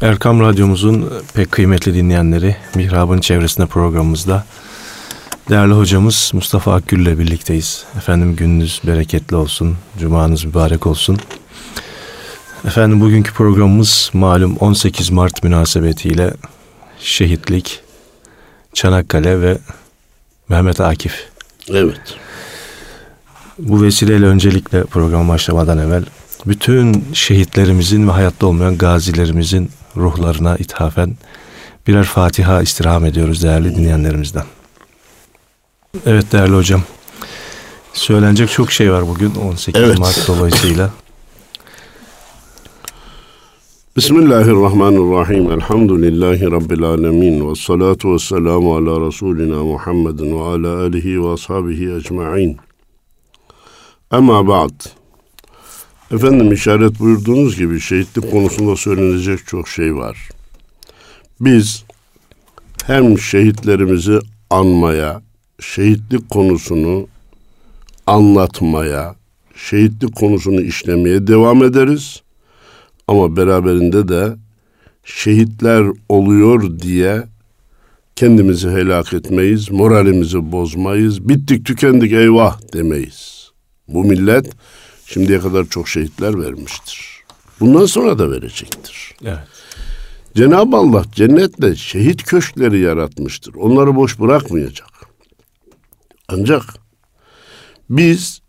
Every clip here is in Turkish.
Erkam Radyomuzun pek kıymetli dinleyenleri Mihrab'ın çevresinde programımızda değerli hocamız Mustafa Akgül ile birlikteyiz. Efendim gününüz bereketli olsun, cumanız mübarek olsun. Efendim bugünkü programımız malum 18 Mart münasebetiyle şehitlik, Çanakkale ve Mehmet Akif. Evet. Bu vesileyle öncelikle program başlamadan evvel bütün şehitlerimizin ve hayatta olmayan gazilerimizin ruhlarına ithafen birer Fatiha istirham ediyoruz değerli dinleyenlerimizden. Evet değerli hocam. Söylenecek çok şey var bugün 18 Evet. Mart dolayısıyla. Bismillahirrahmanirrahim. Elhamdülillahi Rabbil alemin. Ve salatu ve selamu ala Resulina Muhammedin ve ala alihi ve ashabihi ecma'in. Ama ba'd. Efendim işaret buyurduğunuz gibi şehitlik konusunda söylenecek çok şey var. Biz hem şehitlerimizi anmaya, şehitlik konusunu anlatmaya, şehitlik konusunu işlemeye devam ederiz. Ama beraberinde de şehitler oluyor diye kendimizi helak etmeyiz, moralimizi bozmayız, bittik tükendik eyvah demeyiz. Bu millet şimdiye kadar çok şehitler vermiştir. Bundan sonra da verecektir. Evet. Cenab-ı Allah cennetle şehit köşkleri yaratmıştır. Onları boş bırakmayacak. Ancak biz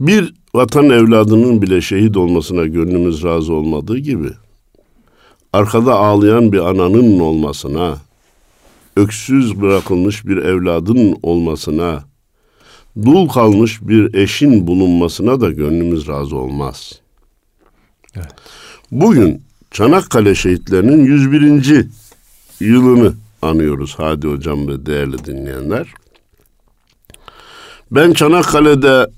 bir vatan evladının bile şehit olmasına gönlümüz razı olmadığı gibi arkada ağlayan bir ananın olmasına, öksüz bırakılmış bir evladın olmasına, dul kalmış bir eşin bulunmasına da gönlümüz razı olmaz. Evet. Bugün Çanakkale şehitlerinin 101. yılını anıyoruz Hadi Hocam ve değerli dinleyenler. Ben Çanakkale'de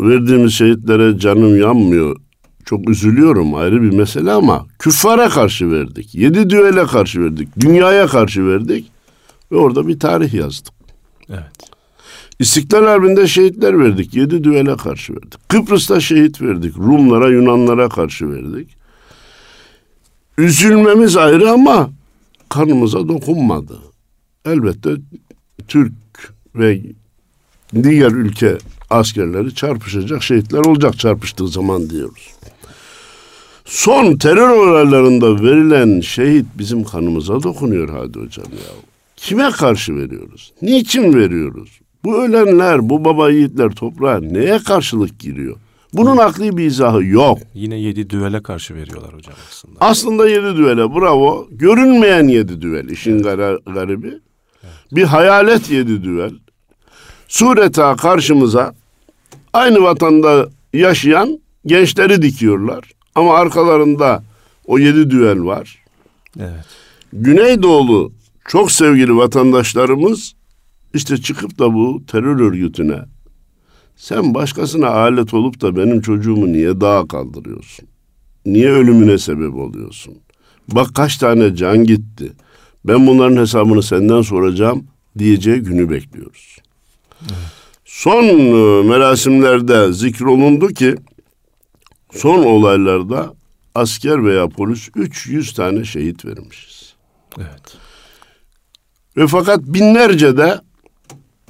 verdiğimiz şehitlere canım yanmıyor. Çok üzülüyorum ayrı bir mesele ama küffara karşı verdik. Yedi düele karşı verdik. Dünyaya karşı verdik. Ve orada bir tarih yazdık. Evet. İstiklal Harbi'nde şehitler verdik. Yedi düele karşı verdik. Kıbrıs'ta şehit verdik. Rumlara, Yunanlara karşı verdik. Üzülmemiz ayrı ama kanımıza dokunmadı. Elbette Türk ve diğer ülke askerleri çarpışacak, şehitler olacak çarpıştığı zaman diyoruz. Son terör olaylarında verilen şehit bizim kanımıza dokunuyor hadi hocam ya. Kime karşı veriyoruz? Niçin veriyoruz? Bu ölenler, bu baba yiğitler toprağa neye karşılık giriyor? Bunun akli bir izahı yok. Yine yedi düele karşı veriyorlar hocam aslında. Aslında yedi düvele bravo. Görünmeyen yedi düvel işin gara- garibi. Bir hayalet yedi düvel. Sureta karşımıza aynı vatanda yaşayan gençleri dikiyorlar. Ama arkalarında o yedi düvel var. Evet. Güneydoğulu çok sevgili vatandaşlarımız işte çıkıp da bu terör örgütüne sen başkasına alet olup da benim çocuğumu niye dağa kaldırıyorsun? Niye ölümüne sebep oluyorsun? Bak kaç tane can gitti. Ben bunların hesabını senden soracağım diyeceği günü bekliyoruz. Son e, merasimlerde zikrolundu ki son olaylarda asker veya polis 300 tane şehit vermişiz. Evet. Ve fakat binlerce de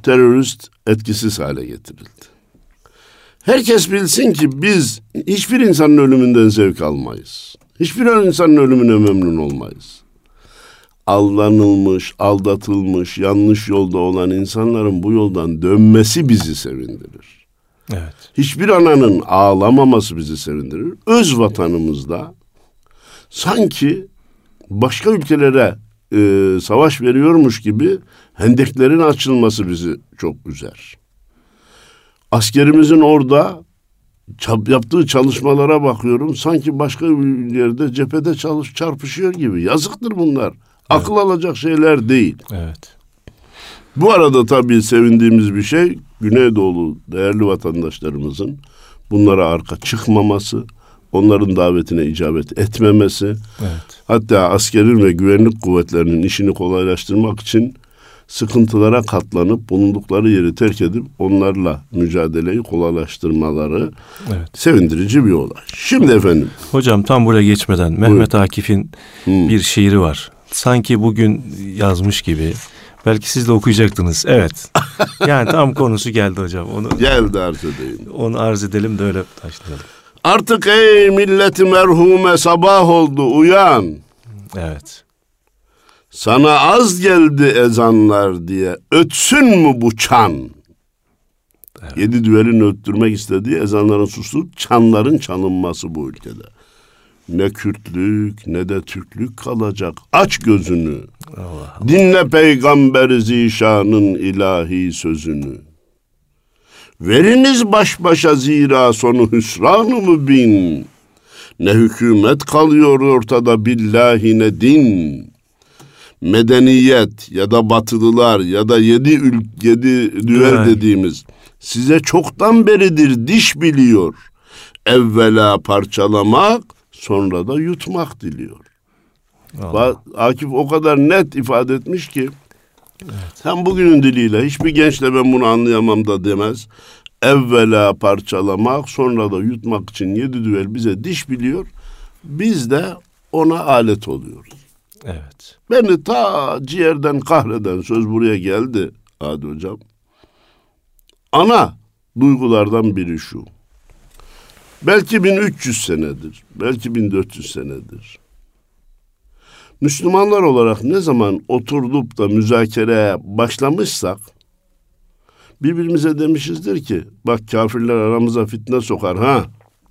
terörist etkisiz hale getirildi. Herkes bilsin ki biz hiçbir insanın ölümünden zevk almayız. Hiçbir insanın ölümüne memnun olmayız. Aldanılmış, aldatılmış, yanlış yolda olan insanların bu yoldan dönmesi bizi sevindirir. Evet. Hiçbir ananın ağlamaması bizi sevindirir. Öz vatanımızda sanki başka ülkelere e, savaş veriyormuş gibi hendeklerin açılması bizi çok üzer. Askerimizin orada yaptığı çalışmalara bakıyorum. Sanki başka bir yerde cephede çalış çarpışıyor gibi. Yazıktır bunlar. Akıl alacak şeyler değil. Evet. Bu arada tabii sevindiğimiz bir şey Güneydoğulu değerli vatandaşlarımızın bunlara arka çıkmaması, onların davetine icabet etmemesi, Evet. hatta askerin ve güvenlik kuvvetlerinin işini kolaylaştırmak için sıkıntılara katlanıp bulundukları yeri terk edip onlarla mücadeleyi kolaylaştırmaları Evet. sevindirici bir olay. Şimdi efendim Hocam tam buraya geçmeden Mehmet Akif'in bir şiiri var. Sanki bugün yazmış gibi. Belki siz de okuyacaktınız. Evet. Yani tam konusu geldi hocam. Onu geldi arz edeyim. onu arz edelim de öyle başlayalım. Artık ey milleti merhume sabah oldu uyan. Evet. Sana az geldi ezanlar diye ötsün mü bu çan? Yedi düvelin öttürmek istediği ezanların susup çanların çalınması bu ülkede. Ne Kürtlük ne de Türklük kalacak. Aç gözünü. Allah. Dinle peygamber zişanın ilahi sözünü. Veriniz baş başa zira sonu hüsranı mı bin? Ne hükümet kalıyor ortada billahi ne din. Medeniyet ya da batılılar ya da yedi, ül yedi Düvel. dediğimiz size çoktan beridir diş biliyor. Evvela parçalamak sonra da yutmak diliyor. Allah. Akif o kadar net ifade etmiş ki hem bugünün diliyle hiçbir gençle ben bunu anlayamam da demez. Evvela parçalamak sonra da yutmak için yedi düvel bize diş biliyor. Biz de ona alet oluyoruz. Evet. Beni ta ciğerden kahreden söz buraya geldi Adi Hocam. Ana duygulardan biri şu. Belki 1300 senedir, belki 1400 senedir. Müslümanlar olarak ne zaman oturduk da müzakereye başlamışsak birbirimize demişizdir ki bak kafirler aramıza fitne sokar ha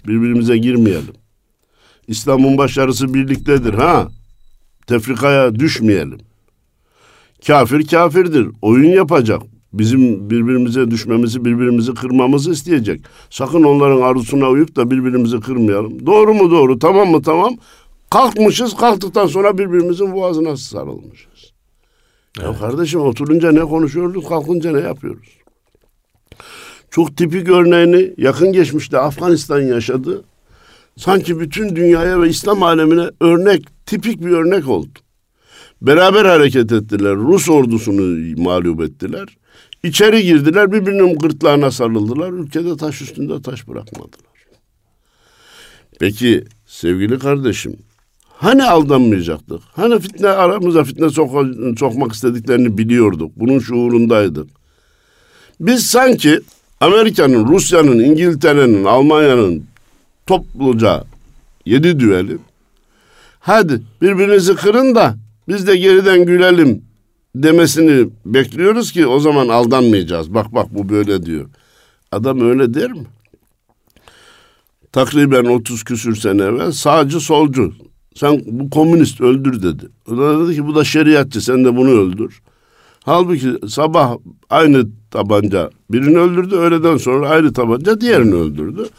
birbirimize girmeyelim. İslam'ın başarısı birliktedir ha tefrikaya düşmeyelim. Kafir kafirdir. Oyun yapacak. Bizim birbirimize düşmemizi, birbirimizi kırmamızı isteyecek. Sakın onların arzusuna uyup da birbirimizi kırmayalım. Doğru mu doğru, tamam mı tamam. Kalkmışız, kalktıktan sonra birbirimizin boğazına sarılmışız. Ya kardeşim oturunca ne konuşuyoruz, kalkınca ne yapıyoruz? Çok tipik örneğini yakın geçmişte Afganistan yaşadı. Sanki bütün dünyaya ve İslam alemine örnek, tipik bir örnek oldu. Beraber hareket ettiler. Rus ordusunu mağlup ettiler. İçeri girdiler, birbirinin gırtlağına sarıldılar. Ülkede taş üstünde taş bırakmadılar. Peki sevgili kardeşim, hani aldanmayacaktık? Hani fitne aramıza fitne sok sokmak istediklerini biliyorduk. Bunun şuurundaydık. Biz sanki Amerika'nın, Rusya'nın, İngiltere'nin, Almanya'nın topluca yedi düveli. Hadi birbirinizi kırın da biz de geriden gülelim demesini bekliyoruz ki o zaman aldanmayacağız. Bak bak bu böyle diyor. Adam öyle der mi? Takriben 30 küsür sene evvel sağcı solcu. Sen bu komünist öldür dedi. O da dedi ki bu da şeriatçı sen de bunu öldür. Halbuki sabah aynı tabanca birini öldürdü. Öğleden sonra aynı tabanca diğerini öldürdü.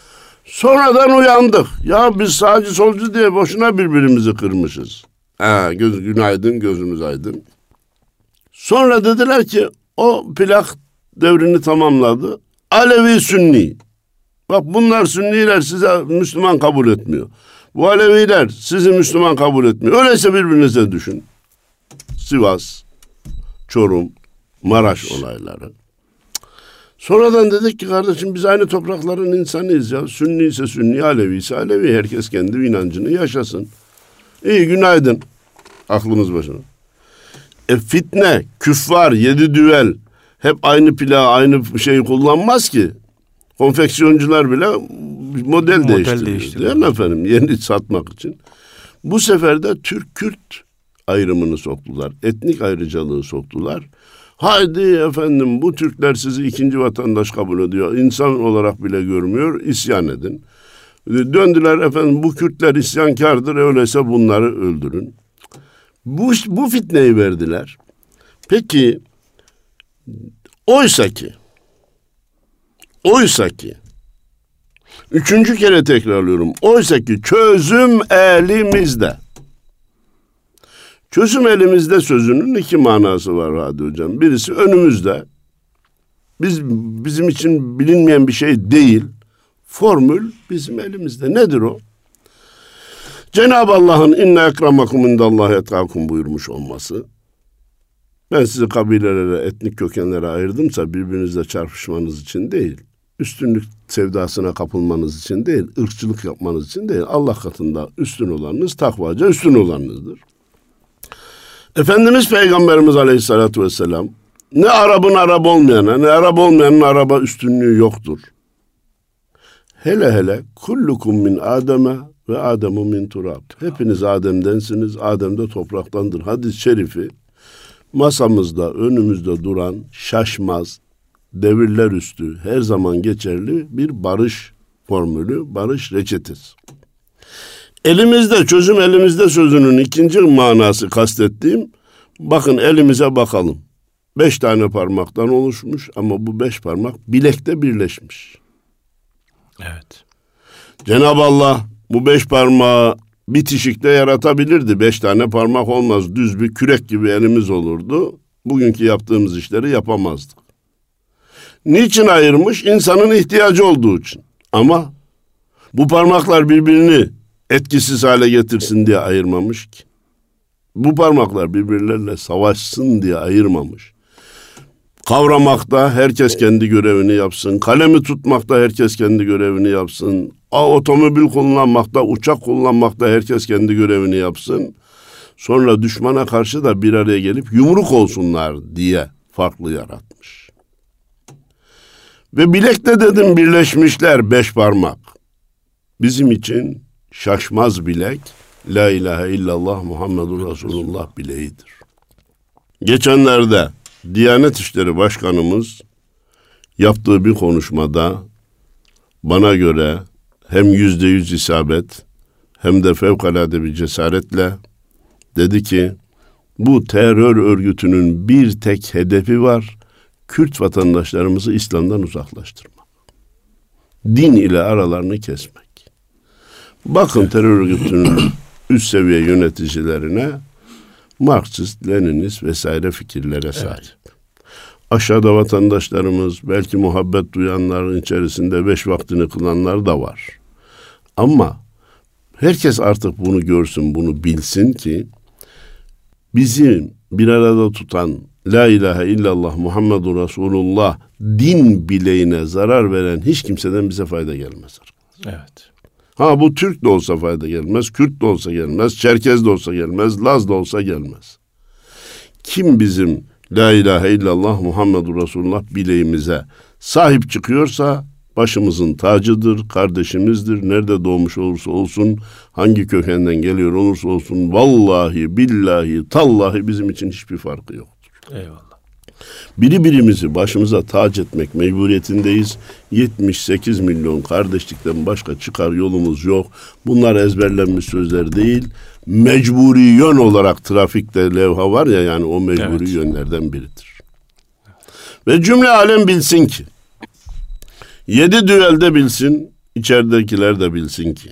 Sonradan uyandık. Ya biz sağcı solcu diye boşuna birbirimizi kırmışız. Ha, göz, günaydın gözümüz aydın. Sonra dediler ki o plak devrini tamamladı. Alevi Sünni. Bak bunlar Sünniler size Müslüman kabul etmiyor. Bu Aleviler sizi Müslüman kabul etmiyor. Öyleyse birbirinize düşün. Sivas, Çorum, Maraş olayları. Sonradan dedik ki kardeşim biz aynı toprakların insanıyız ya. Sünni ise Sünni, Alevi ise Alevi. Herkes kendi inancını yaşasın. İyi günaydın. Aklımız başına. E fitne, küffar, yedi düvel hep aynı plağı, aynı şeyi kullanmaz ki. Konfeksiyoncular bile model, Model değiştiriyor. değiştiriyor. Değil mi efendim? Yeni satmak için. Bu sefer de Türk-Kürt ayrımını soktular. Etnik ayrıcalığı soktular. Haydi efendim bu Türkler sizi ikinci vatandaş kabul ediyor. İnsan olarak bile görmüyor. İsyan edin. Döndüler efendim bu Kürtler isyankardır öyleyse bunları öldürün. Bu, bu fitneyi verdiler. Peki oysa ki oysa ki üçüncü kere tekrarlıyorum. Oysa ki çözüm elimizde. Çözüm elimizde sözünün iki manası var Hadi Hocam. Birisi önümüzde. Biz bizim için bilinmeyen bir şey değil. Formül bizim elimizde. Nedir o? Cenab-ı Allah'ın inne ekramakum indallahi etkakum buyurmuş olması. Ben sizi kabilelere, etnik kökenlere ayırdımsa birbirinizle çarpışmanız için değil. Üstünlük sevdasına kapılmanız için değil, ırkçılık yapmanız için değil. Allah katında üstün olanınız takvaca üstün olanınızdır. Efendimiz Peygamberimiz Aleyhisselatü Vesselam ne Arap'ın Arap olmayana ne Arap olmayanın araba üstünlüğü yoktur. Hele hele kullukum min Adem'e ve Adem'u min turab. Hepiniz Adem'densiniz, Adem de topraktandır. Hadis-i şerifi masamızda önümüzde duran şaşmaz, devirler üstü her zaman geçerli bir barış formülü, barış reçetesi. Elimizde çözüm elimizde sözünün ikinci manası kastettiğim bakın elimize bakalım. Beş tane parmaktan oluşmuş ama bu beş parmak bilekte birleşmiş. Evet. Cenab-ı Allah bu beş parmağı bitişikte yaratabilirdi. Beş tane parmak olmaz. Düz bir kürek gibi elimiz olurdu. Bugünkü yaptığımız işleri yapamazdık. Niçin ayırmış? İnsanın ihtiyacı olduğu için. Ama bu parmaklar birbirini etkisiz hale getirsin diye ayırmamış ki. Bu parmaklar birbirleriyle savaşsın diye ayırmamış. Kavramakta herkes kendi görevini yapsın. Kalemi tutmakta herkes kendi görevini yapsın. A, otomobil kullanmakta, uçak kullanmakta herkes kendi görevini yapsın. Sonra düşmana karşı da bir araya gelip yumruk olsunlar diye farklı yaratmış. Ve bilekte dedim birleşmişler beş parmak. Bizim için şaşmaz bilek La ilahe illallah Muhammedur Resulullah bileğidir. Geçenlerde Diyanet İşleri Başkanımız yaptığı bir konuşmada bana göre hem yüzde yüz isabet hem de fevkalade bir cesaretle dedi ki bu terör örgütünün bir tek hedefi var. Kürt vatandaşlarımızı İslam'dan uzaklaştırmak. Din ile aralarını kesmek. Bakın terör örgütünün üst seviye yöneticilerine Marksist, Leninist vesaire fikirlere sahip. Evet. Aşağıda vatandaşlarımız, belki muhabbet duyanların içerisinde beş vaktini kılanlar da var. Ama herkes artık bunu görsün, bunu bilsin ki bizim bir arada tutan La ilahe illallah Muhammedur Resulullah din bileğine zarar veren hiç kimseden bize fayda gelmez. Evet. Ha bu Türk de olsa fayda gelmez, Kürt de olsa gelmez, Çerkez de olsa gelmez, Laz da olsa gelmez. Kim bizim La ilahe illallah Muhammedur Resulullah bileğimize sahip çıkıyorsa başımızın tacıdır, kardeşimizdir. Nerede doğmuş olursa olsun, hangi kökenden geliyor olursa olsun vallahi billahi tallahi bizim için hiçbir farkı yoktur. Eyvallah. Biri birimizi başımıza tac etmek mecburiyetindeyiz. 78 milyon kardeşlikten başka çıkar yolumuz yok. Bunlar ezberlenmiş sözler değil. Mecburi yön olarak trafikte levha var ya yani o mecburi evet. yönlerden biridir. Ve cümle alem bilsin ki yedi düelde bilsin içeridekiler de bilsin ki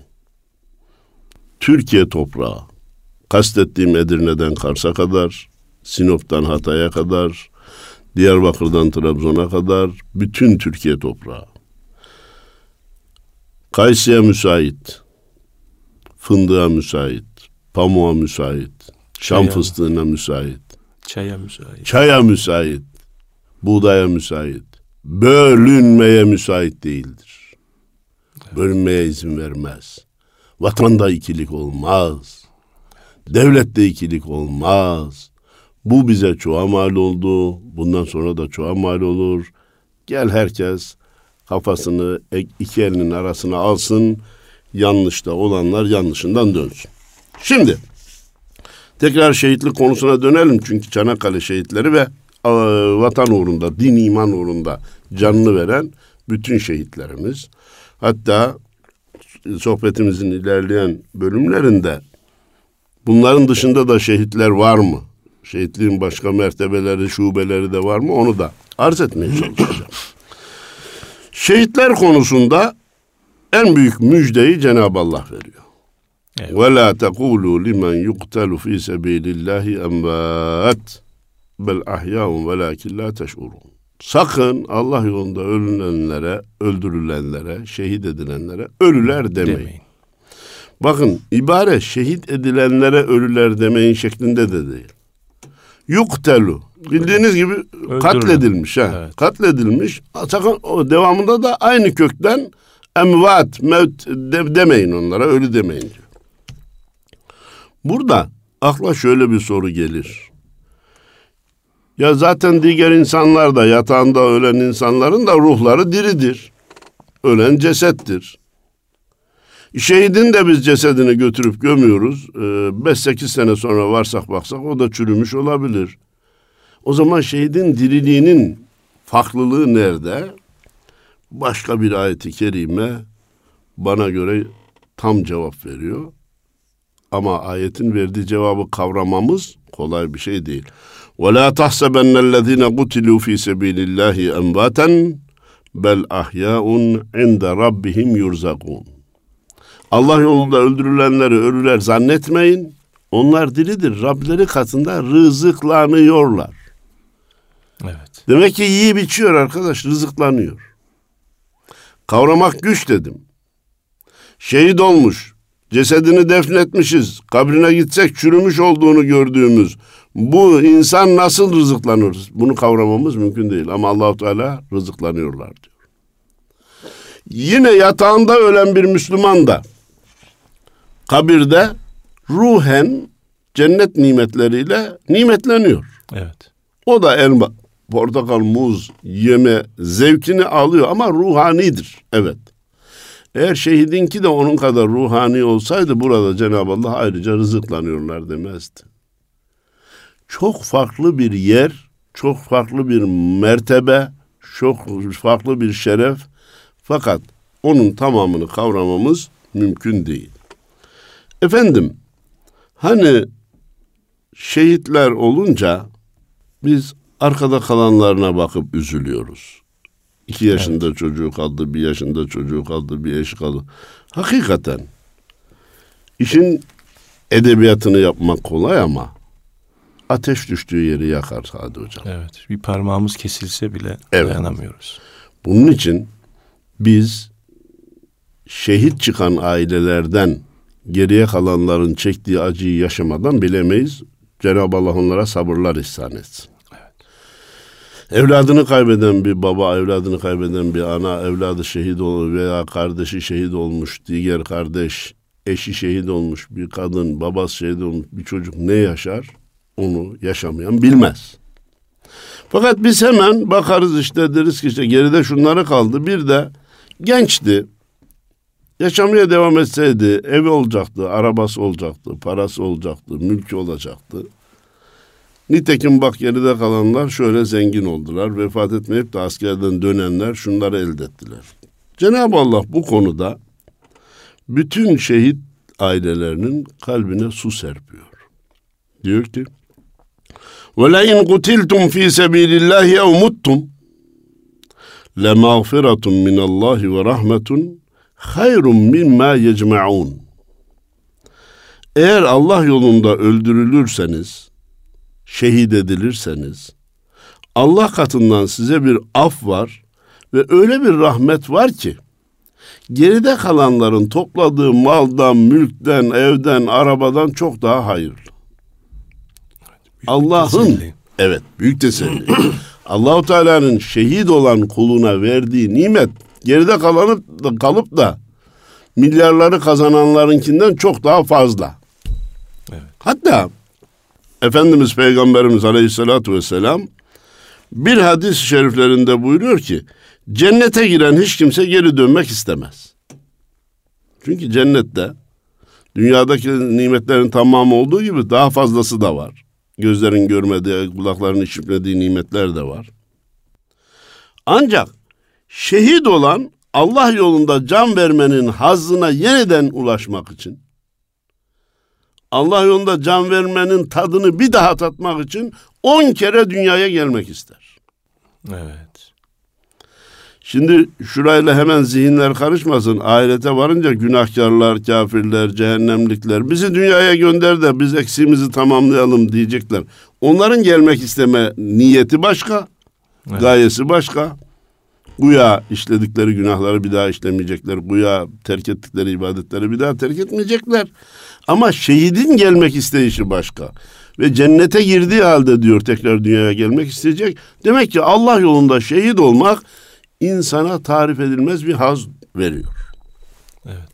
Türkiye toprağı kastettiğim Edirne'den Kars'a kadar Sinop'tan Hatay'a kadar Diyarbakır'dan Trabzon'a kadar bütün Türkiye toprağı. Kayısıya müsait, fındığa müsait, pamuğa müsait, şam Çaya. fıstığına müsait, çaya müsait, çaya müsait, buğdaya müsait, bölünmeye müsait değildir. Bölünmeye izin vermez. Vatanda ikilik olmaz. Devlette ikilik olmaz. Bu bize çoğa mal oldu. Bundan sonra da çoğa mal olur. Gel herkes kafasını iki elinin arasına alsın. Yanlışta olanlar yanlışından dönsün. Şimdi tekrar şehitlik konusuna dönelim. Çünkü Çanakkale şehitleri ve e, vatan uğrunda, din iman uğrunda canını veren bütün şehitlerimiz. Hatta sohbetimizin ilerleyen bölümlerinde bunların dışında da şehitler var mı? Şehitliğin başka mertebeleri, şubeleri de var mı onu da arz etmeye çalışacağım. Şehitler konusunda en büyük müjdeyi Cenab-ı Allah veriyor. Ve la tekulu limen yuqtalu fi sabilillahi emvat bel ahyaun velakin la teş'urun. Sakın Allah yolunda ölünenlere, öldürülenlere, şehit edilenlere ölüler demeyin. demeyin. Bakın ibare şehit edilenlere ölüler demeyin şeklinde de değil. Yuktelu. Bildiğiniz gibi katledilmiş. Ha. Evet. Katledilmiş. Sakın devamında da aynı kökten emvat, mevt de, demeyin onlara. Ölü demeyin diyor. Burada akla şöyle bir soru gelir. Ya zaten diğer insanlar da yatağında ölen insanların da ruhları diridir. Ölen cesettir. Şehidin de biz cesedini götürüp gömüyoruz. 5-8 ee, sene sonra varsak baksak o da çürümüş olabilir. O zaman şehidin diriliğinin farklılığı nerede? Başka bir ayeti kerime bana göre tam cevap veriyor. Ama ayetin verdiği cevabı kavramamız kolay bir şey değil. وَلَا تَحْسَبَنَّ الَّذ۪ينَ قُتِلُوا ف۪ي سَب۪يلِ اللّٰهِ اَنْبَاتًا bel ahyaun inde rabbihim yurzakun. Allah yolunda öldürülenleri ölüler zannetmeyin. Onlar diridir. Rableri katında rızıklanıyorlar. Evet. Demek ki yiyip içiyor arkadaş, rızıklanıyor. Kavramak güç dedim. Şehit olmuş, cesedini defnetmişiz, kabrine gitsek çürümüş olduğunu gördüğümüz bu insan nasıl rızıklanır? Bunu kavramamız mümkün değil ama Allahu Teala rızıklanıyorlar diyor. Yine yatağında ölen bir Müslüman da kabirde ruhen cennet nimetleriyle nimetleniyor. Evet. O da elma, portakal, muz yeme zevkini alıyor ama ruhanidir. Evet. Eğer şehidinki de onun kadar ruhani olsaydı burada Cenab-ı Allah ayrıca rızıklanıyorlar demezdi. Çok farklı bir yer, çok farklı bir mertebe, çok farklı bir şeref. Fakat onun tamamını kavramamız mümkün değil. Efendim, hani şehitler olunca biz arkada kalanlarına bakıp üzülüyoruz. İki yaşında evet. çocuğu kaldı, bir yaşında çocuğu kaldı, bir eş kaldı. Hakikaten işin edebiyatını yapmak kolay ama ateş düştüğü yeri yakar Sadi Hocam. Evet, bir parmağımız kesilse bile evet. dayanamıyoruz. Bunun için biz şehit çıkan ailelerden geriye kalanların çektiği acıyı yaşamadan bilemeyiz. Cenab-ı Allah onlara sabırlar ihsan etsin. Evladını kaybeden bir baba, evladını kaybeden bir ana, evladı şehit olur veya kardeşi şehit olmuş, diğer kardeş, eşi şehit olmuş, bir kadın, babası şehit olmuş, bir çocuk ne yaşar? Onu yaşamayan bilmez. Fakat biz hemen bakarız işte deriz ki işte geride şunları kaldı. Bir de gençti. Yaşamaya devam etseydi evi olacaktı, arabası olacaktı, parası olacaktı, mülkü olacaktı. Nitekim bak geride kalanlar şöyle zengin oldular. Vefat etmeyip de askerden dönenler şunları elde ettiler. Cenab-ı Allah bu konuda bütün şehit ailelerinin kalbine su serpiyor. Diyor ki: "Ve la in kutiltum fi sabilillahi ev muttum le mağfiretun min Allah ve rahmetun hayrun mimma yecmaun. Eğer Allah yolunda öldürülürseniz, şehit edilirseniz, Allah katından size bir af var ve öyle bir rahmet var ki, geride kalanların topladığı maldan, mülkten, evden, arabadan çok daha hayırlı. Allah'ın evet büyük teselli. Allahu Teala'nın şehit olan kuluna verdiği nimet geride kalanıp da, kalıp da milyarları kazananlarınkinden çok daha fazla. Evet. Hatta Efendimiz Peygamberimiz Aleyhisselatü Vesselam bir hadis-i şeriflerinde buyuruyor ki cennete giren hiç kimse geri dönmek istemez. Çünkü cennette dünyadaki nimetlerin tamamı olduğu gibi daha fazlası da var. Gözlerin görmediği, kulakların işitmediği nimetler de var. Ancak şehit olan Allah yolunda can vermenin hazzına yeniden ulaşmak için Allah yolunda can vermenin tadını bir daha tatmak için on kere dünyaya gelmek ister. Evet. Şimdi şurayla hemen zihinler karışmasın. Ahirete varınca günahkarlar, kafirler, cehennemlikler bizi dünyaya gönder de biz eksiğimizi tamamlayalım diyecekler. Onların gelmek isteme niyeti başka, evet. gayesi başka. Güya işledikleri günahları bir daha işlemeyecekler. Güya terk ettikleri ibadetleri bir daha terk etmeyecekler. Ama şehidin gelmek isteyişi başka. Ve cennete girdiği halde diyor tekrar dünyaya gelmek isteyecek. Demek ki Allah yolunda şehit olmak insana tarif edilmez bir haz veriyor. Evet.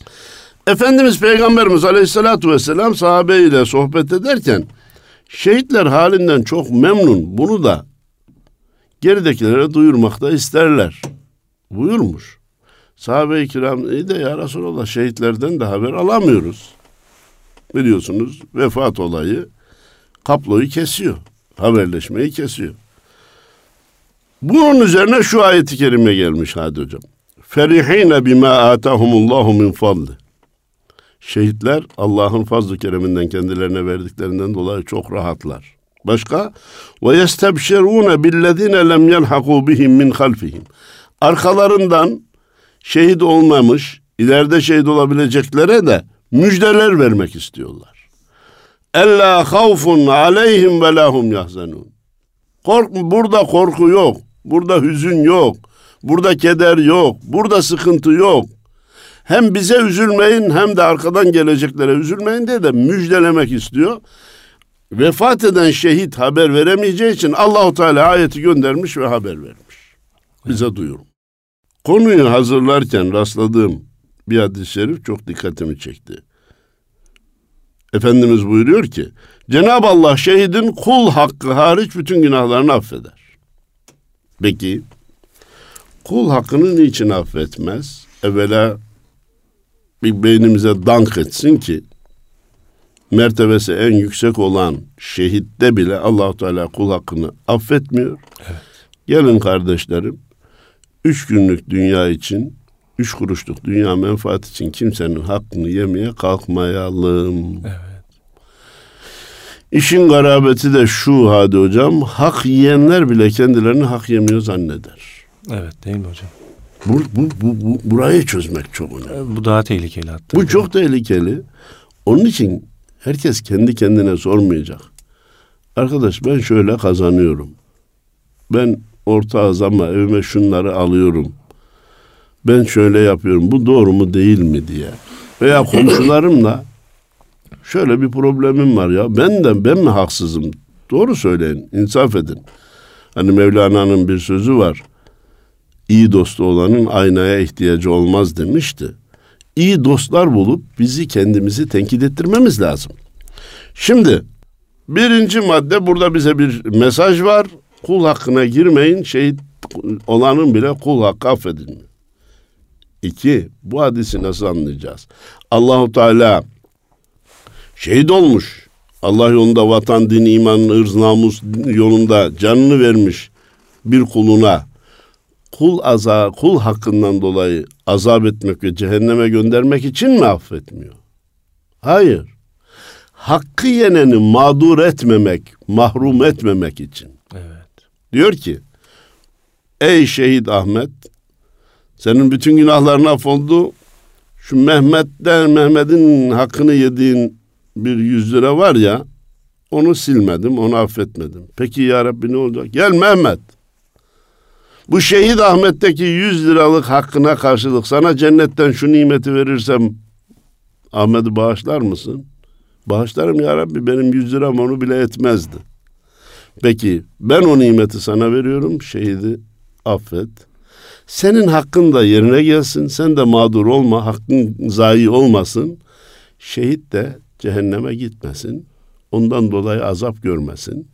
Efendimiz Peygamberimiz Aleyhisselatü Vesselam sahabe ile sohbet ederken şehitler halinden çok memnun. Bunu da geridekilere duyurmakta isterler. Buyurmuş. Sahabe-i kiram iyi de ya Resulallah şehitlerden de haber alamıyoruz. Biliyorsunuz vefat olayı kaployu kesiyor. Haberleşmeyi kesiyor. Bunun üzerine şu ayeti kerime gelmiş hadi hocam. Ferihine bima atahumullahu min fadli. Şehitler Allah'ın fazl-ı kereminden kendilerine verdiklerinden dolayı çok rahatlar. Başka ve yestebşirune billezine lem yelhaku bihim min halfihim. Arkalarından şehit olmamış, ileride şehit olabileceklere de müjdeler vermek istiyorlar. Ella havfun aleyhim ve lahum yahzenun. Kork, burada korku yok. Burada hüzün yok. Burada keder yok. Burada sıkıntı yok. Hem bize üzülmeyin hem de arkadan geleceklere üzülmeyin diye de müjdelemek istiyor. Vefat eden şehit haber veremeyeceği için Allahu Teala ayeti göndermiş ve haber vermiş. Bize duyurum. Konuyu hazırlarken rastladığım bir hadis-i şerif çok dikkatimi çekti. Efendimiz buyuruyor ki Cenab-ı Allah şehidin kul hakkı hariç bütün günahlarını affeder. Peki kul hakkını niçin affetmez? Evvela bir beynimize dank etsin ki mertebesi en yüksek olan şehitte bile allah Teala kul hakkını affetmiyor. Evet. Gelin kardeşlerim, üç günlük dünya için, üç kuruşluk dünya menfaat için kimsenin hakkını yemeye kalkmayalım. Evet. İşin garabeti de şu hadi hocam, hak yiyenler bile kendilerini hak yemiyor zanneder. Evet değil mi hocam? Bu, bu, bu, bu burayı çözmek çok önemli. Bu daha tehlikeli hatta. Bu çok tehlikeli. Onun için herkes kendi kendine sormayacak. Arkadaş ben şöyle kazanıyorum. Ben orta az ama evime şunları alıyorum. Ben şöyle yapıyorum. Bu doğru mu değil mi diye. Veya komşularımla şöyle bir problemim var ya. Ben de ben mi haksızım? Doğru söyleyin. insaf edin. Hani Mevlana'nın bir sözü var. İyi dostu olanın aynaya ihtiyacı olmaz demişti iyi dostlar bulup bizi kendimizi tenkit ettirmemiz lazım. Şimdi birinci madde burada bize bir mesaj var. Kul hakkına girmeyin. Şehit olanın bile kul hakkı affedilmiyor. İki, bu hadisi nasıl anlayacağız? Allahu Teala şehit olmuş. Allah yolunda vatan, din, iman, ırz, namus yolunda canını vermiş bir kuluna kul aza kul hakkından dolayı azap etmek ve cehenneme göndermek için mi affetmiyor? Hayır. Hakkı yeneni mağdur etmemek, mahrum etmemek için. Evet. Diyor ki, ey şehit Ahmet, senin bütün günahların affoldu. Şu Mehmet'ten, Mehmet'in hakkını yediğin bir yüz lira var ya, onu silmedim, onu affetmedim. Peki ya Rabbi ne olacak? Gel Mehmet. Bu şehit Ahmet'teki 100 liralık hakkına karşılık sana cennetten şu nimeti verirsem Ahmet'i bağışlar mısın? Bağışlarım ya Rabbi benim 100 liram onu bile etmezdi. Peki ben o nimeti sana veriyorum şehidi affet. Senin hakkın da yerine gelsin. Sen de mağdur olma. Hakkın zayi olmasın. Şehit de cehenneme gitmesin. Ondan dolayı azap görmesin.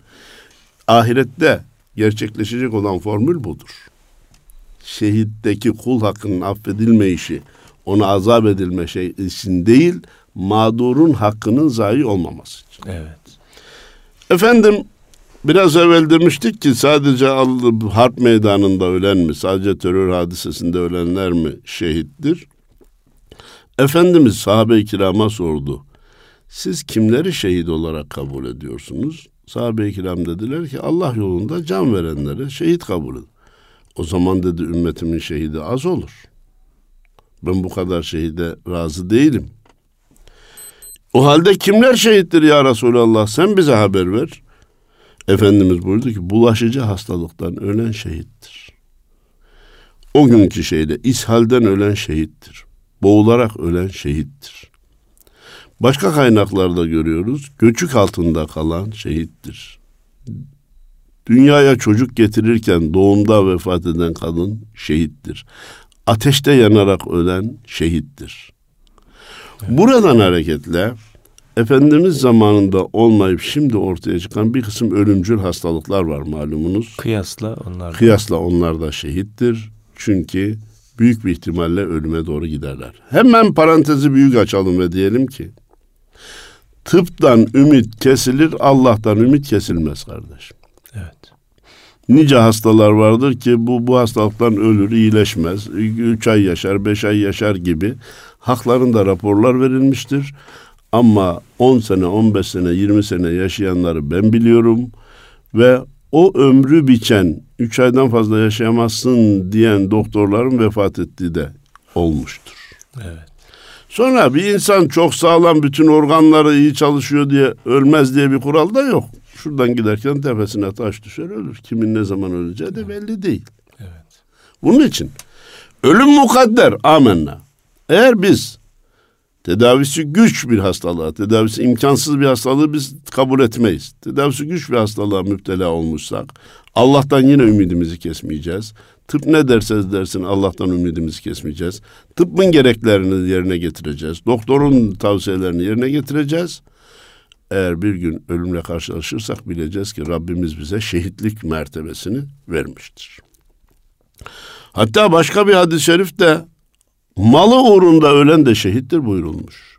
Ahirette gerçekleşecek olan formül budur. Şehitteki kul hakkının affedilmeyişi, ona azap edilme şey için değil, mağdurun hakkının zayi olmaması için. Evet. Efendim biraz evvel demiştik ki sadece harp meydanında ölen mi, sadece terör hadisesinde ölenler mi şehittir? Efendimiz sahabe-i kirama sordu. Siz kimleri şehit olarak kabul ediyorsunuz? Sahabe-i kiram dediler ki Allah yolunda can verenlere şehit kabul edin. O zaman dedi ümmetimin şehidi az olur. Ben bu kadar şehide razı değilim. O halde kimler şehittir ya Resulallah? Sen bize haber ver. Efendimiz buyurdu ki bulaşıcı hastalıktan ölen şehittir. o günkü şeyde ishalden ölen şehittir. Boğularak ölen şehittir. Başka kaynaklarda görüyoruz. Göçük altında kalan şehittir. Dünyaya çocuk getirirken doğumda vefat eden kadın şehittir. Ateşte yanarak ölen şehittir. Buradan hareketle Efendimiz zamanında olmayıp şimdi ortaya çıkan bir kısım ölümcül hastalıklar var malumunuz. Kıyasla onlar. Kıyasla onlar da şehittir. Çünkü büyük bir ihtimalle ölüme doğru giderler. Hemen parantezi büyük açalım ve diyelim ki tıptan ümit kesilir, Allah'tan ümit kesilmez kardeşim. Evet. Nice hastalar vardır ki bu bu hastalıktan ölür, iyileşmez. Üç ay yaşar, beş ay yaşar gibi haklarında raporlar verilmiştir. Ama 10 sene, 15 sene, 20 sene yaşayanları ben biliyorum ve o ömrü biçen, 3 aydan fazla yaşayamazsın diyen doktorların vefat ettiği de olmuştur. Evet. Sonra bir insan çok sağlam bütün organları iyi çalışıyor diye ölmez diye bir kural da yok. Şuradan giderken tepesine taş düşer ölür. Kimin ne zaman öleceği de belli değil. Evet. Bunun için ölüm mukadder amenna. Eğer biz tedavisi güç bir hastalığa, tedavisi imkansız bir hastalığı biz kabul etmeyiz. Tedavisi güç bir hastalığa müptela olmuşsak Allah'tan yine ümidimizi kesmeyeceğiz. Tıp ne derse dersin Allah'tan ümidimizi kesmeyeceğiz. Tıbbın gereklerini yerine getireceğiz. Doktorun tavsiyelerini yerine getireceğiz. Eğer bir gün ölümle karşılaşırsak bileceğiz ki Rabbimiz bize şehitlik mertebesini vermiştir. Hatta başka bir hadis-i şerifte malı uğrunda ölen de şehittir buyurulmuş.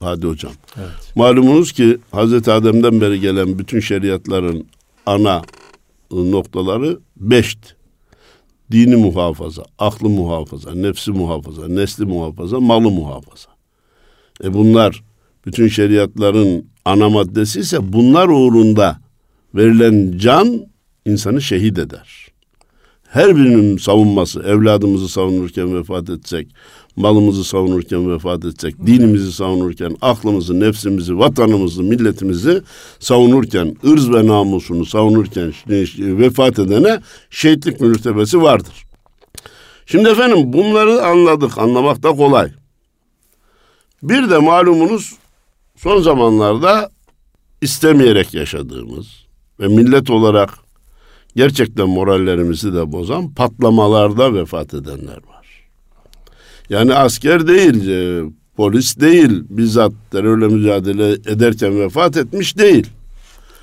Hadi hocam. Evet. Malumunuz ki Hazreti Adem'den beri gelen bütün şeriatların ana noktaları beşti. Dini muhafaza, aklı muhafaza, nefsi muhafaza, nesli muhafaza, malı muhafaza. E bunlar bütün şeriatların ana maddesi ise bunlar uğrunda verilen can insanı şehit eder. Her birinin savunması, evladımızı savunurken vefat etsek, malımızı savunurken vefat etsek, dinimizi savunurken, aklımızı, nefsimizi, vatanımızı, milletimizi savunurken, ırz ve namusunu savunurken vefat edene şehitlik mürtebesi vardır. Şimdi efendim bunları anladık, anlamak da kolay. Bir de malumunuz son zamanlarda istemeyerek yaşadığımız ve millet olarak gerçekten morallerimizi de bozan patlamalarda vefat edenler var. Yani asker değil, e, polis değil, bizzat terörle mücadele ederken vefat etmiş değil.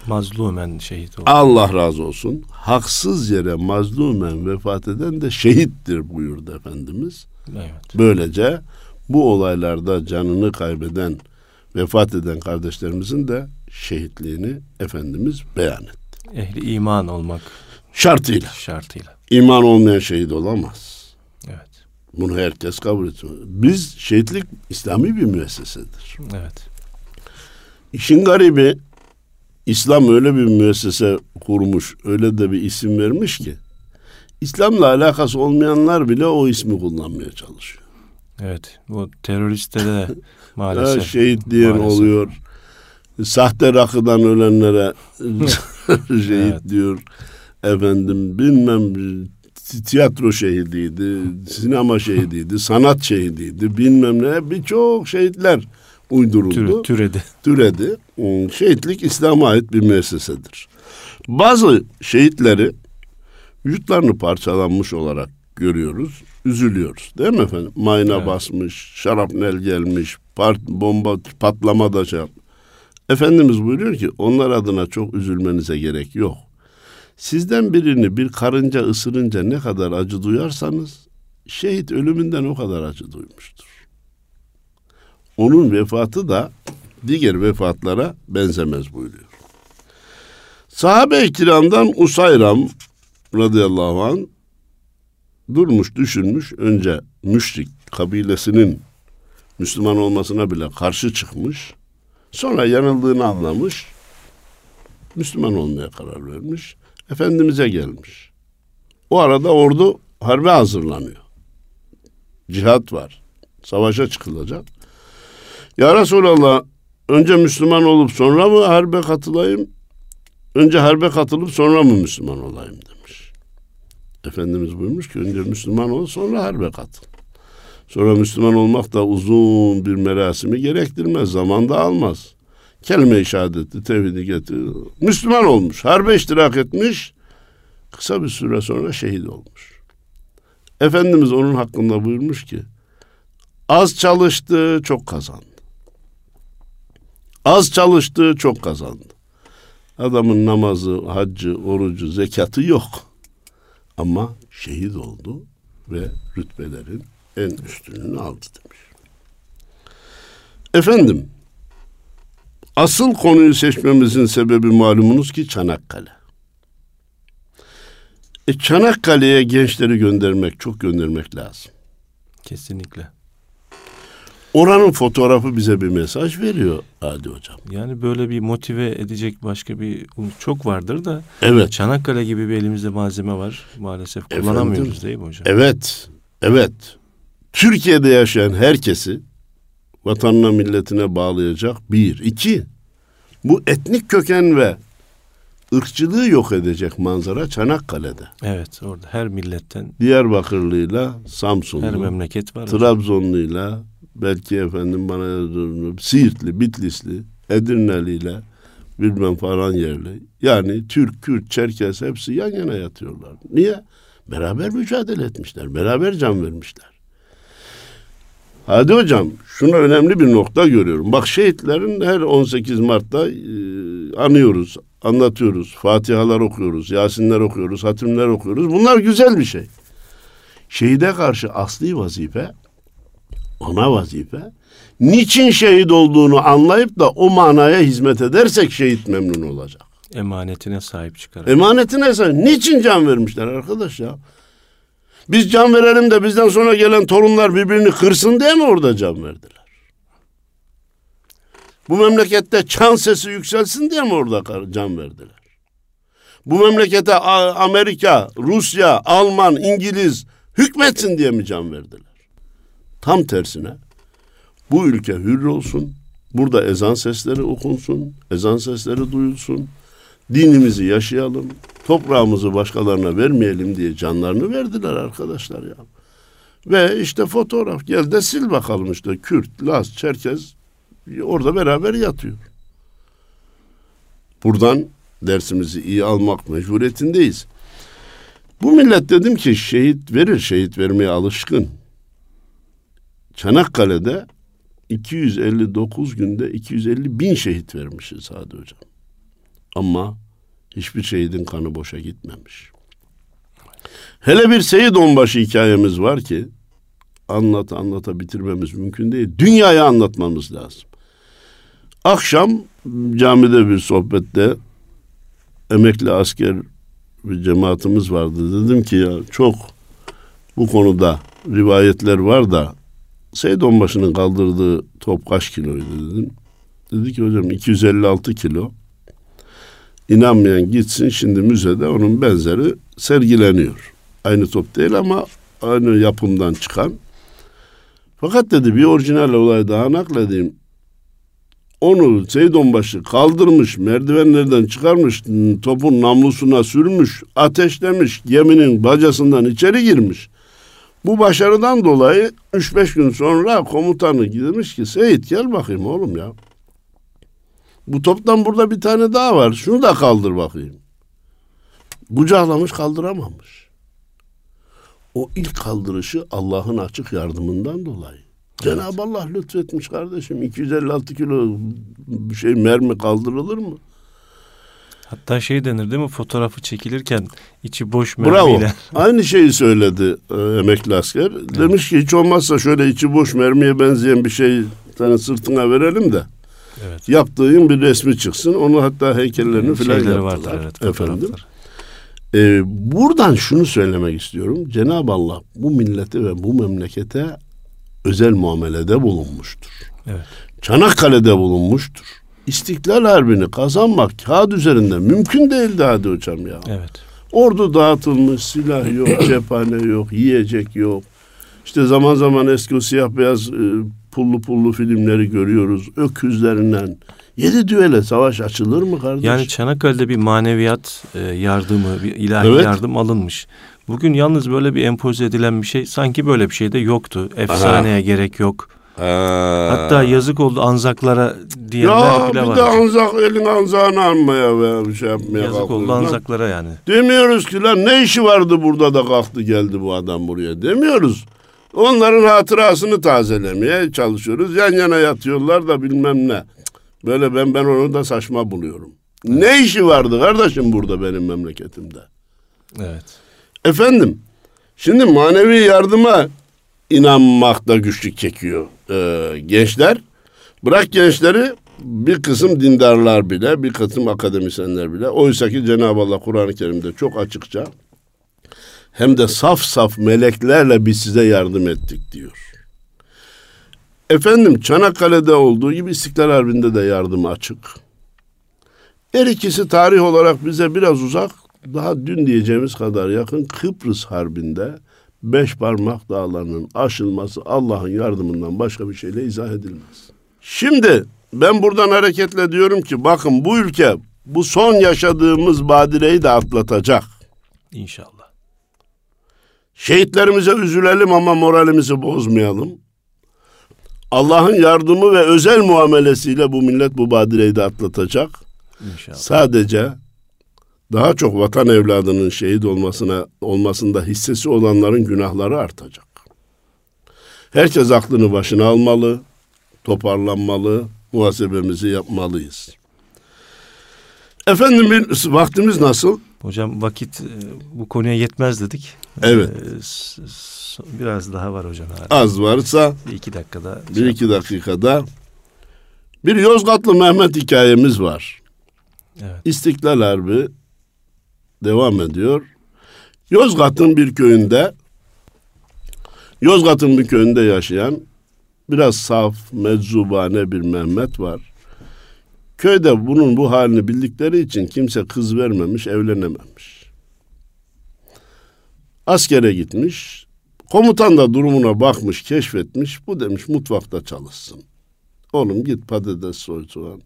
Mazlumen şehit oldu. Allah razı olsun. Haksız yere mazlumen vefat eden de şehittir buyurdu Efendimiz. Evet. Böylece bu olaylarda canını kaybeden, vefat eden kardeşlerimizin de şehitliğini Efendimiz beyan etti. Ehli iman olmak Şartıyla. şartıyla. İman olmayan şehit olamaz. Bunu herkes kabul ediyor. Biz şehitlik İslami bir müessesedir. Evet. İşin garibi İslam öyle bir müessese kurmuş, öyle de bir isim vermiş ki İslam'la alakası olmayanlar bile o ismi kullanmaya çalışıyor. Evet. Bu teröristlere de maalesef. şehit diyen maalesef. oluyor. Sahte rakıdan ölenlere şehit Evet. diyor. Efendim bilmem tiyatro şehidiydi, sinema şehidiydi, sanat şehidiydi, bilmem ne birçok şehitler uyduruldu. Türe, türedi. türedi. Şehitlik İslam'a ait bir müessesedir. Bazı şehitleri vücutlarını parçalanmış olarak görüyoruz, üzülüyoruz. Değil mi efendim? Mayına Evet. basmış, şarapnel gelmiş, part, bomba patlama da şey. Efendimiz buyuruyor ki onlar adına çok üzülmenize gerek yok. Sizden birini bir karınca ısırınca ne kadar acı duyarsanız şehit ölümünden o kadar acı duymuştur. Onun vefatı da diğer vefatlara benzemez buyuruyor. Sahabe-i kiramdan Usayram radıyallahu an durmuş düşünmüş önce müşrik kabilesinin Müslüman olmasına bile karşı çıkmış. Sonra yanıldığını anlamış. Müslüman olmaya karar vermiş. Efendimiz'e gelmiş. O arada ordu harbe hazırlanıyor. Cihat var. Savaşa çıkılacak. Ya Resulallah önce Müslüman olup sonra mı harbe katılayım? Önce harbe katılıp sonra mı Müslüman olayım demiş. Efendimiz buyurmuş ki önce Müslüman ol sonra harbe katıl. Sonra Müslüman olmak da uzun bir merasimi gerektirmez. Zaman da almaz. Kelime-i şehadeti, tevhidi getir. Müslüman olmuş, harbe iştirak etmiş. Kısa bir süre sonra şehit olmuş. Efendimiz onun hakkında buyurmuş ki az çalıştı, çok kazandı. Az çalıştı, çok kazandı. Adamın namazı, haccı, orucu, zekatı yok. Ama şehit oldu ve rütbelerin en üstününü aldı demiş. Efendim, asıl konuyu seçmemizin sebebi malumunuz ki Çanakkale. E Çanakkale'ye gençleri göndermek, çok göndermek lazım. Kesinlikle. Oranın fotoğrafı bize bir mesaj veriyor Adi Hocam. Yani böyle bir motive edecek başka bir çok vardır da Evet. Çanakkale gibi bir elimizde malzeme var. Maalesef kullanamıyoruz Efendim? değil mi hocam? Evet, evet. Türkiye'de yaşayan herkesi vatanına milletine bağlayacak bir. iki, bu etnik köken ve ırkçılığı yok edecek manzara Çanakkale'de. Evet orada her milletten Diyarbakırlıyla her Samsunlu, memleket var. hocam. Trabzonluyla belki efendim bana Siirtli, Bitlisli, Edirneliyle bilmem falan yerli. Yani Türk, Kürt, Çerkes hepsi yan yana yatıyorlar. Niye? Beraber mücadele etmişler. Beraber can vermişler. Hadi hocam şunu önemli bir nokta görüyorum. Bak şehitlerin her 18 Mart'ta e, anıyoruz, anlatıyoruz. Fatihalar okuyoruz, Yasinler okuyoruz, hatimler okuyoruz. Bunlar güzel bir şey. Şehide karşı asli vazife, ana vazife, niçin şehit olduğunu anlayıp da o manaya hizmet edersek şehit memnun olacak. Emanetine sahip çıkarak. Emanetine sahip. Niçin can vermişler arkadaş ya? Biz can verelim de bizden sonra gelen torunlar birbirini kırsın diye mi orada can verdiler? Bu memlekette çan sesi yükselsin diye mi orada can verdiler? Bu memlekete Amerika, Rusya, Alman, İngiliz hükmetsin diye mi can verdiler? Tam tersine bu ülke hür olsun, burada ezan sesleri okunsun, ezan sesleri duyulsun, dinimizi yaşayalım, toprağımızı başkalarına vermeyelim diye canlarını verdiler arkadaşlar ya. Ve işte fotoğraf gel de sil bakalım işte Kürt, Laz, Çerkez orada beraber yatıyor. Buradan dersimizi iyi almak mecburiyetindeyiz. Bu millet dedim ki şehit verir, şehit vermeye alışkın. Çanakkale'de 259 günde 250 bin şehit vermişiz Hadi Hocam. Ama hiçbir şehidin kanı boşa gitmemiş. Hele bir Seyit Onbaşı hikayemiz var ki anlat anlata bitirmemiz mümkün değil. Dünyaya anlatmamız lazım. Akşam camide bir sohbette emekli asker bir cemaatimiz vardı. Dedim ki ya çok bu konuda rivayetler var da Seyit Onbaşı'nın kaldırdığı top kaç kiloydu dedim. Dedi ki hocam 256 kilo. İnanmayan gitsin şimdi müzede onun benzeri sergileniyor. Aynı top değil ama aynı yapımdan çıkan. Fakat dedi bir orijinal olay daha nakledeyim. Onu Seyit Onbaşı kaldırmış, merdivenlerden çıkarmış, topun namlusuna sürmüş, ateşlemiş, geminin bacasından içeri girmiş. Bu başarıdan dolayı 3-5 gün sonra komutanı demiş ki Seyit gel bakayım oğlum ya. Bu toptan burada bir tane daha var. Şunu da kaldır bakayım. Kucaklamış kaldıramamış. O ilk kaldırışı Allah'ın açık yardımından dolayı. Cenab-ı Allah lütfetmiş kardeşim. 256 kilo bir şey mermi kaldırılır mı? Hatta şey denir değil mi fotoğrafı çekilirken içi boş Bravo. mermiyle. Aynı şeyi söyledi e, emekli asker. Demiş ki hiç olmazsa şöyle içi boş mermiye benzeyen bir şey sana sırtına verelim de Evet. yaptığın bir resmi çıksın. Onu hatta heykellerini falan Şeyleri yaptılar. vardır evet Efendim. Ee, buradan şunu söylemek istiyorum. Cenab-ı Allah bu millete ve bu memlekete özel muamelede bulunmuştur. Evet. Çanakkale'de bulunmuştur. İstiklal Harbi'ni kazanmak kağıt üzerinde mümkün değildi hadi hocam ya. Evet. Ordu dağıtılmış, silah yok, cephane yok, yiyecek yok. İşte zaman zaman eski o siyah beyaz e, pullu pullu filmleri görüyoruz. Öküzlerinden. Yedi düele savaş açılır mı kardeş? Yani Çanakkale'de bir maneviyat e, yardımı, bir ilahi Evet. yardım alınmış. Bugün yalnız böyle bir empoze edilen bir şey sanki böyle bir şey de yoktu. Efsaneye Aha. gerek yok. Ha. Hatta yazık oldu anzaklara diyenler ya, bile var. Ya bir de anzak elin anzağını almaya ve bir şey yapmaya Yazık oldu anzaklara yani. Demiyoruz ki lan ne işi vardı burada da kalktı geldi bu adam buraya demiyoruz. Onların hatırasını tazelemeye çalışıyoruz. Yan yana yatıyorlar da bilmem ne. Böyle ben ben onu da saçma buluyorum. Evet. Ne işi vardı kardeşim burada benim memleketimde? Evet. Efendim, şimdi manevi yardıma inanmakta güçlük çekiyor e, gençler. Bırak gençleri bir kısım dindarlar bile, bir kısım akademisyenler bile. Oysa ki Cenab-ı Allah Kur'an-ı Kerim'de çok açıkça hem de saf saf meleklerle biz size yardım ettik diyor. Efendim Çanakkale'de olduğu gibi İstiklal Harbi'nde de yardım açık. Her ikisi tarih olarak bize biraz uzak, daha dün diyeceğimiz kadar yakın Kıbrıs Harbi'nde beş parmak dağlarının aşılması Allah'ın yardımından başka bir şeyle izah edilmez. Şimdi ben buradan hareketle diyorum ki bakın bu ülke bu son yaşadığımız badireyi de atlatacak. İnşallah. Şehitlerimize üzülelim ama moralimizi bozmayalım. Allah'ın yardımı ve özel muamelesiyle bu millet bu badireyi de atlatacak. İnşallah. Sadece daha çok vatan evladının şehit olmasına olmasında hissesi olanların günahları artacak. Herkes aklını başına almalı, toparlanmalı, muhasebemizi yapmalıyız. Efendim bir vaktimiz nasıl? Hocam vakit e, bu konuya yetmez dedik. Evet. Ee, biraz daha var hocam. Hala. Az varsa bir iki dakikada. Bir iki dakikada. Bir Yozgatlı Mehmet hikayemiz var. Evet. İstiklal Harbi devam ediyor. Yozgat'ın bir köyünde Yozgat'ın bir köyünde yaşayan biraz saf, meczubane bir Mehmet var. Köyde bunun bu halini bildikleri için kimse kız vermemiş, evlenememiş. Askere gitmiş. Komutan da durumuna bakmış, keşfetmiş. Bu demiş mutfakta çalışsın. Oğlum git patates soy soğan.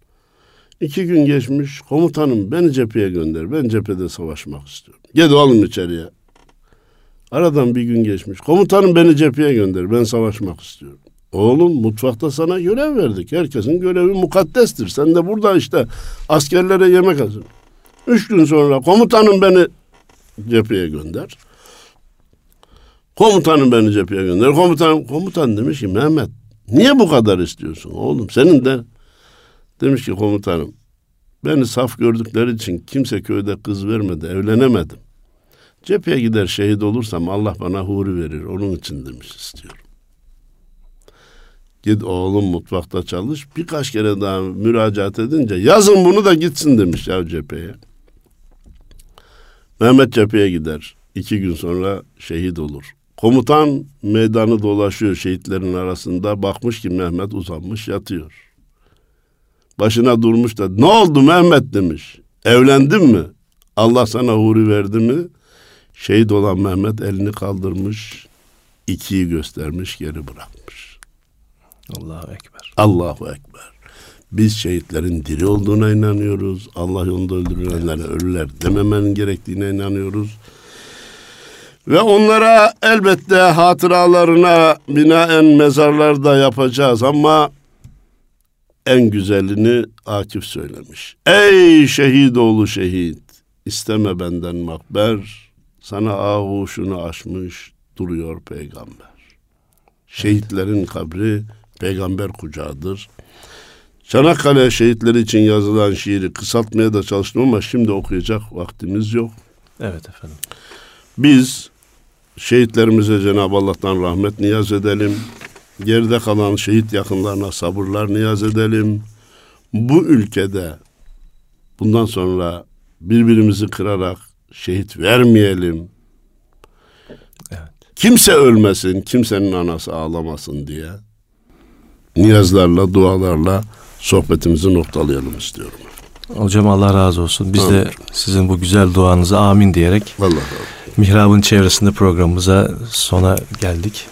İki gün geçmiş. Komutanım beni cepheye gönder. Ben cephede savaşmak istiyorum. Gel oğlum içeriye. Aradan bir gün geçmiş. Komutanım beni cepheye gönder. Ben savaşmak istiyorum. Oğlum mutfakta sana görev verdik. Herkesin görevi mukaddestir. Sen de burada işte askerlere yemek hazır. Üç gün sonra komutanım beni cepheye gönder. Komutanım beni cepheye gönder. Komutanım, komutan demiş ki Mehmet niye bu kadar istiyorsun oğlum? Senin de demiş ki komutanım beni saf gördükleri için kimse köyde kız vermedi, evlenemedim. Cepheye gider şehit olursam Allah bana huri verir. Onun için demiş istiyorum. Git oğlum mutfakta çalış. Birkaç kere daha müracaat edince yazın bunu da gitsin demiş ya cepheye. Mehmet cepheye gider. İki gün sonra şehit olur. Komutan meydanı dolaşıyor şehitlerin arasında. Bakmış ki Mehmet uzanmış yatıyor. Başına durmuş da ne oldu Mehmet demiş. Evlendin mi? Allah sana huri verdi mi? Şehit olan Mehmet elini kaldırmış. ikiyi göstermiş geri bırakmış. Allahu Ekber. Allahu Ekber. Biz şehitlerin diri olduğuna inanıyoruz. Allah yolunda öldürülenlere ölüler dememenin gerektiğine inanıyoruz. Ve onlara elbette hatıralarına binaen mezarlar da yapacağız ama en güzelini Akif söylemiş. Ey şehit oğlu şehit, isteme benden makber, sana ağuşunu aşmış duruyor peygamber. Şehitlerin kabri peygamber kucağıdır. Çanakkale şehitleri için yazılan şiiri kısaltmaya da çalıştım ama şimdi okuyacak vaktimiz yok. Evet efendim. Biz şehitlerimize Cenab-ı Allah'tan rahmet niyaz edelim. Geride kalan şehit yakınlarına sabırlar niyaz edelim. Bu ülkede bundan sonra birbirimizi kırarak şehit vermeyelim. Evet. Kimse ölmesin, kimsenin anası ağlamasın diye niyazlarla, dualarla sohbetimizi noktalayalım istiyorum. Hocam Allah razı olsun. Biz amin. de sizin bu güzel duanıza amin diyerek Allah. Mihrab'ın çevresinde programımıza sona geldik.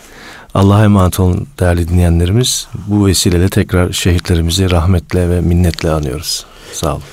Allah'a emanet olun değerli dinleyenlerimiz. Bu vesileyle tekrar şehitlerimizi rahmetle ve minnetle anıyoruz. Sağ olun.